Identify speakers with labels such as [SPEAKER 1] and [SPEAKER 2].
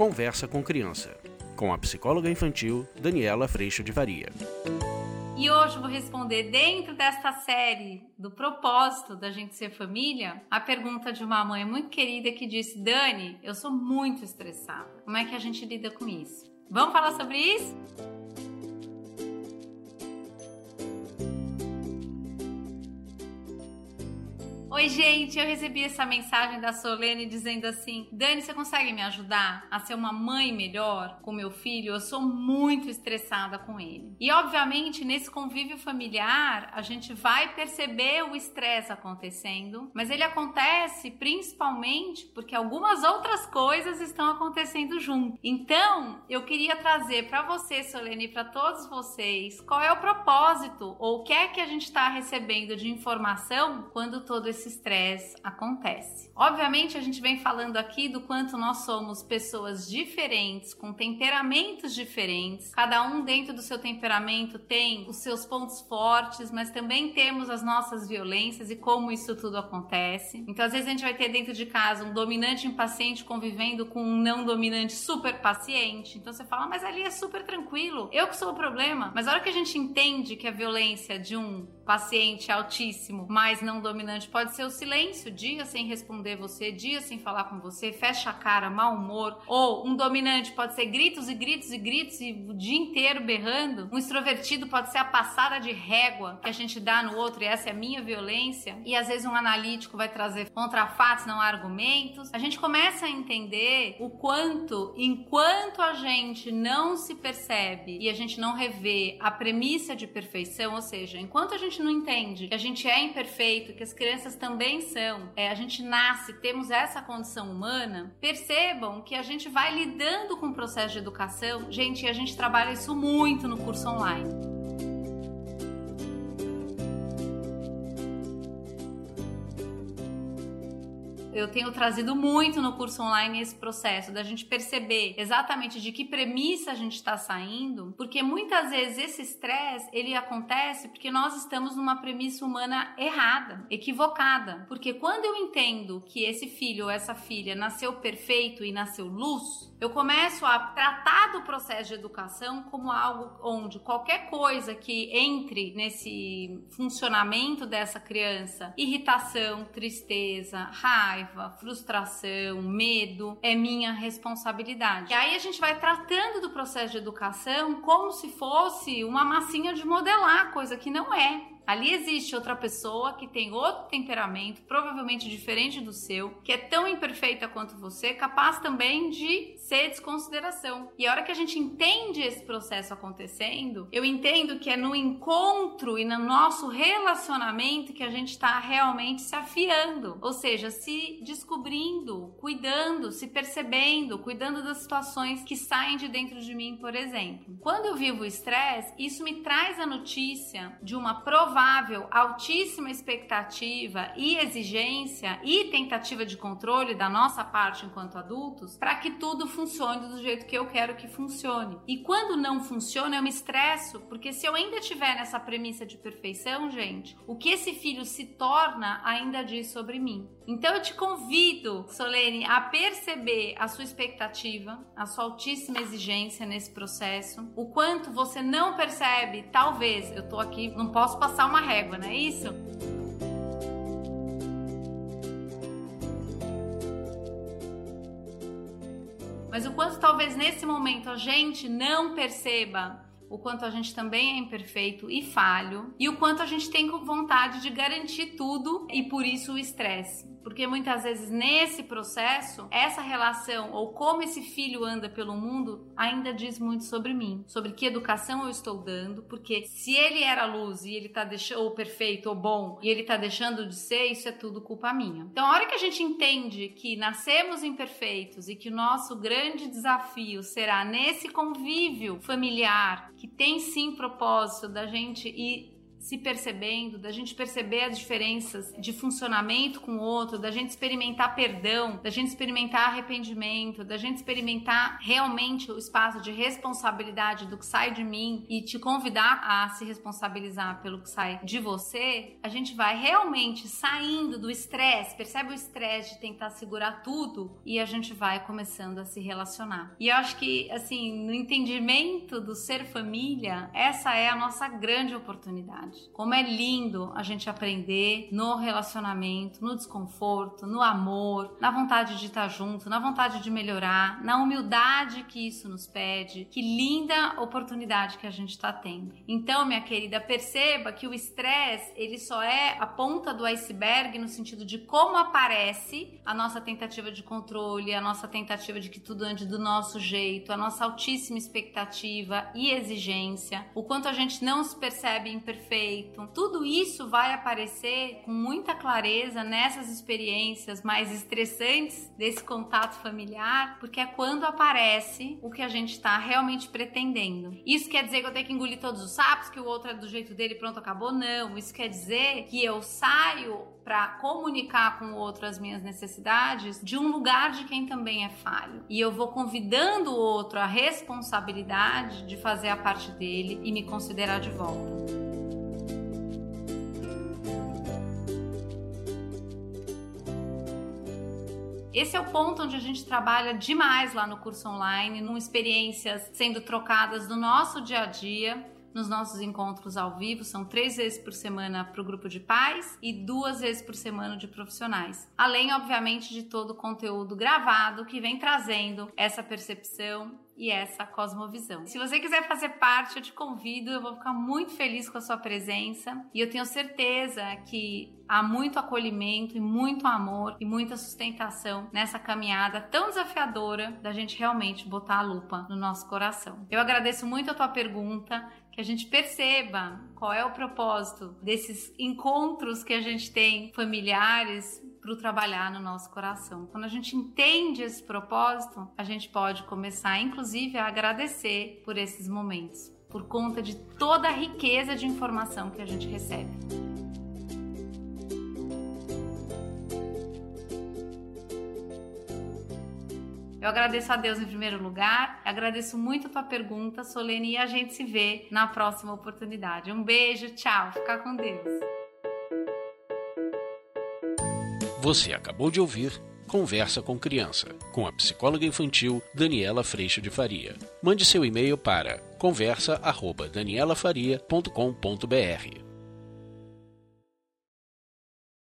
[SPEAKER 1] Conversa com Criança, com a psicóloga infantil Daniela Freixo de Varia.
[SPEAKER 2] E hoje vou responder, dentro desta série do propósito da gente ser família, a pergunta de uma mãe muito querida que disse: Dani, eu sou muito estressada. Como é que a gente lida com isso? Vamos falar sobre isso? Oi, gente, eu recebi essa mensagem da Solene dizendo assim: Dani, você consegue me ajudar a ser uma mãe melhor com meu filho? Eu sou muito estressada com ele. E, obviamente, nesse convívio familiar, a gente vai perceber o estresse acontecendo, mas ele acontece principalmente porque algumas outras coisas estão acontecendo junto. Então, eu queria trazer para você, Solene, e para todos vocês, qual é o propósito ou o que é que a gente está recebendo de informação quando todo esse estresse acontece. Obviamente, a gente vem falando aqui do quanto nós somos pessoas diferentes, com temperamentos diferentes. Cada um dentro do seu temperamento tem os seus pontos fortes, mas também temos as nossas violências e como isso tudo acontece. Então, às vezes a gente vai ter dentro de casa um dominante impaciente convivendo com um não dominante super paciente. Então você fala, mas ali é super tranquilo. Eu que sou o problema. Mas a hora que a gente entende que a violência de um paciente altíssimo, mas não dominante, pode ser o silêncio, dias sem responder você, dias sem falar com você, fecha a cara, mau humor. Ou um dominante pode ser gritos e gritos e gritos e o dia inteiro berrando. Um extrovertido pode ser a passada de régua que a gente dá no outro e essa é a minha violência. E às vezes um analítico vai trazer contra fatos, não argumentos. A gente começa a entender o quanto, enquanto a gente não se percebe e a gente não revê a premissa de perfeição, ou seja, enquanto a gente não entende que a gente é imperfeito, que as crianças também são, é, a gente nasce, temos essa condição humana, percebam que a gente vai lidando com o processo de educação. Gente, a gente trabalha isso muito no curso online. Eu tenho trazido muito no curso online esse processo da gente perceber exatamente de que premissa a gente está saindo, porque muitas vezes esse estresse ele acontece porque nós estamos numa premissa humana errada, equivocada. Porque quando eu entendo que esse filho ou essa filha nasceu perfeito e nasceu luz, eu começo a tratar do processo de educação como algo onde qualquer coisa que entre nesse funcionamento dessa criança, irritação, tristeza, raiva, raiva, frustração, medo, é minha responsabilidade. E aí a gente vai tratando do processo de educação como se fosse uma massinha de modelar, coisa que não é. Ali existe outra pessoa que tem outro temperamento, provavelmente diferente do seu, que é tão imperfeita quanto você, capaz também de ser desconsideração. E a hora que a gente entende esse processo acontecendo, eu entendo que é no encontro e no nosso relacionamento que a gente está realmente se afiando, ou seja, se descobrindo, cuidando, se percebendo, cuidando das situações que saem de dentro de mim, por exemplo. Quando eu vivo o estresse, isso me traz a notícia de uma provação provável altíssima expectativa e exigência e tentativa de controle da nossa parte enquanto adultos para que tudo funcione do jeito que eu quero que funcione. E quando não funciona, eu me estresso, porque se eu ainda estiver nessa premissa de perfeição, gente, o que esse filho se torna ainda diz sobre mim. Então eu te convido, Solene, a perceber a sua expectativa, a sua altíssima exigência nesse processo, o quanto você não percebe, talvez, eu tô aqui, não posso passar uma régua, não é isso? Mas o quanto talvez nesse momento a gente não perceba o quanto a gente também é imperfeito e falho, e o quanto a gente tem vontade de garantir tudo e por isso o estresse. Porque muitas vezes nesse processo, essa relação ou como esse filho anda pelo mundo ainda diz muito sobre mim, sobre que educação eu estou dando, porque se ele era luz e ele tá deixando ou perfeito ou bom e ele tá deixando de ser, isso é tudo culpa minha. Então, a hora que a gente entende que nascemos imperfeitos e que o nosso grande desafio será nesse convívio familiar, que tem sim propósito da gente ir se percebendo, da gente perceber as diferenças de funcionamento com o outro, da gente experimentar perdão, da gente experimentar arrependimento, da gente experimentar realmente o espaço de responsabilidade do que sai de mim e te convidar a se responsabilizar pelo que sai de você, a gente vai realmente saindo do estresse, percebe o estresse de tentar segurar tudo e a gente vai começando a se relacionar. E eu acho que, assim, no entendimento do ser família, essa é a nossa grande oportunidade verdade. Como é lindo a gente aprender no relacionamento, no desconforto, no amor, na vontade de estar junto, na vontade de melhorar, na humildade que isso nos pede. Que linda oportunidade que a gente está tendo. Então, minha querida, perceba que o estresse ele só é a ponta do iceberg no sentido de como aparece a nossa tentativa de controle, a nossa tentativa de que tudo ande do nosso jeito, a nossa altíssima expectativa e exigência, o quanto a gente não se percebe imperfeito Tudo isso vai aparecer com muita clareza nessas experiências mais estressantes desse contato familiar, porque é quando aparece o que a gente está realmente pretendendo. Isso quer dizer que eu tenho que engolir todos os sapos, que o outro é do jeito dele, pronto, acabou? Não. Isso quer dizer que eu saio para comunicar com o outro as minhas necessidades de um lugar de quem também é falho. E eu vou convidando o outro a responsabilidade de fazer a parte dele e me considerar de volta. Esse é o ponto onde a gente trabalha demais lá no curso online, com experiências sendo trocadas no nosso dia a dia nos nossos encontros ao vivo, são três vezes por semana para o grupo de pais e duas vezes por semana de profissionais. Além, obviamente, de todo o conteúdo gravado que vem trazendo essa percepção e essa cosmovisão. Se você quiser fazer parte, eu te convido, eu vou ficar muito feliz com a sua presença e eu tenho certeza que há muito acolhimento e muito amor e muita sustentação nessa caminhada tão desafiadora da gente realmente botar a lupa no nosso coração. Eu agradeço muito a tua pergunta, que a gente perceba qual é o propósito desses encontros que a gente tem familiares para trabalhar no nosso coração. Quando a gente entende esse propósito, a gente pode começar, inclusive, a agradecer por esses momentos, por conta de toda a riqueza de informação que a gente recebe. Eu agradeço a Deus em primeiro lugar, agradeço muito a tua pergunta, Solene, e a gente se vê na próxima oportunidade. Um beijo, tchau, fica com Deus.
[SPEAKER 1] Você acabou de ouvir Conversa com Criança, com a psicóloga infantil Daniela Freixo de Faria. Mande seu e-mail para conversa@danielafaria.com.br.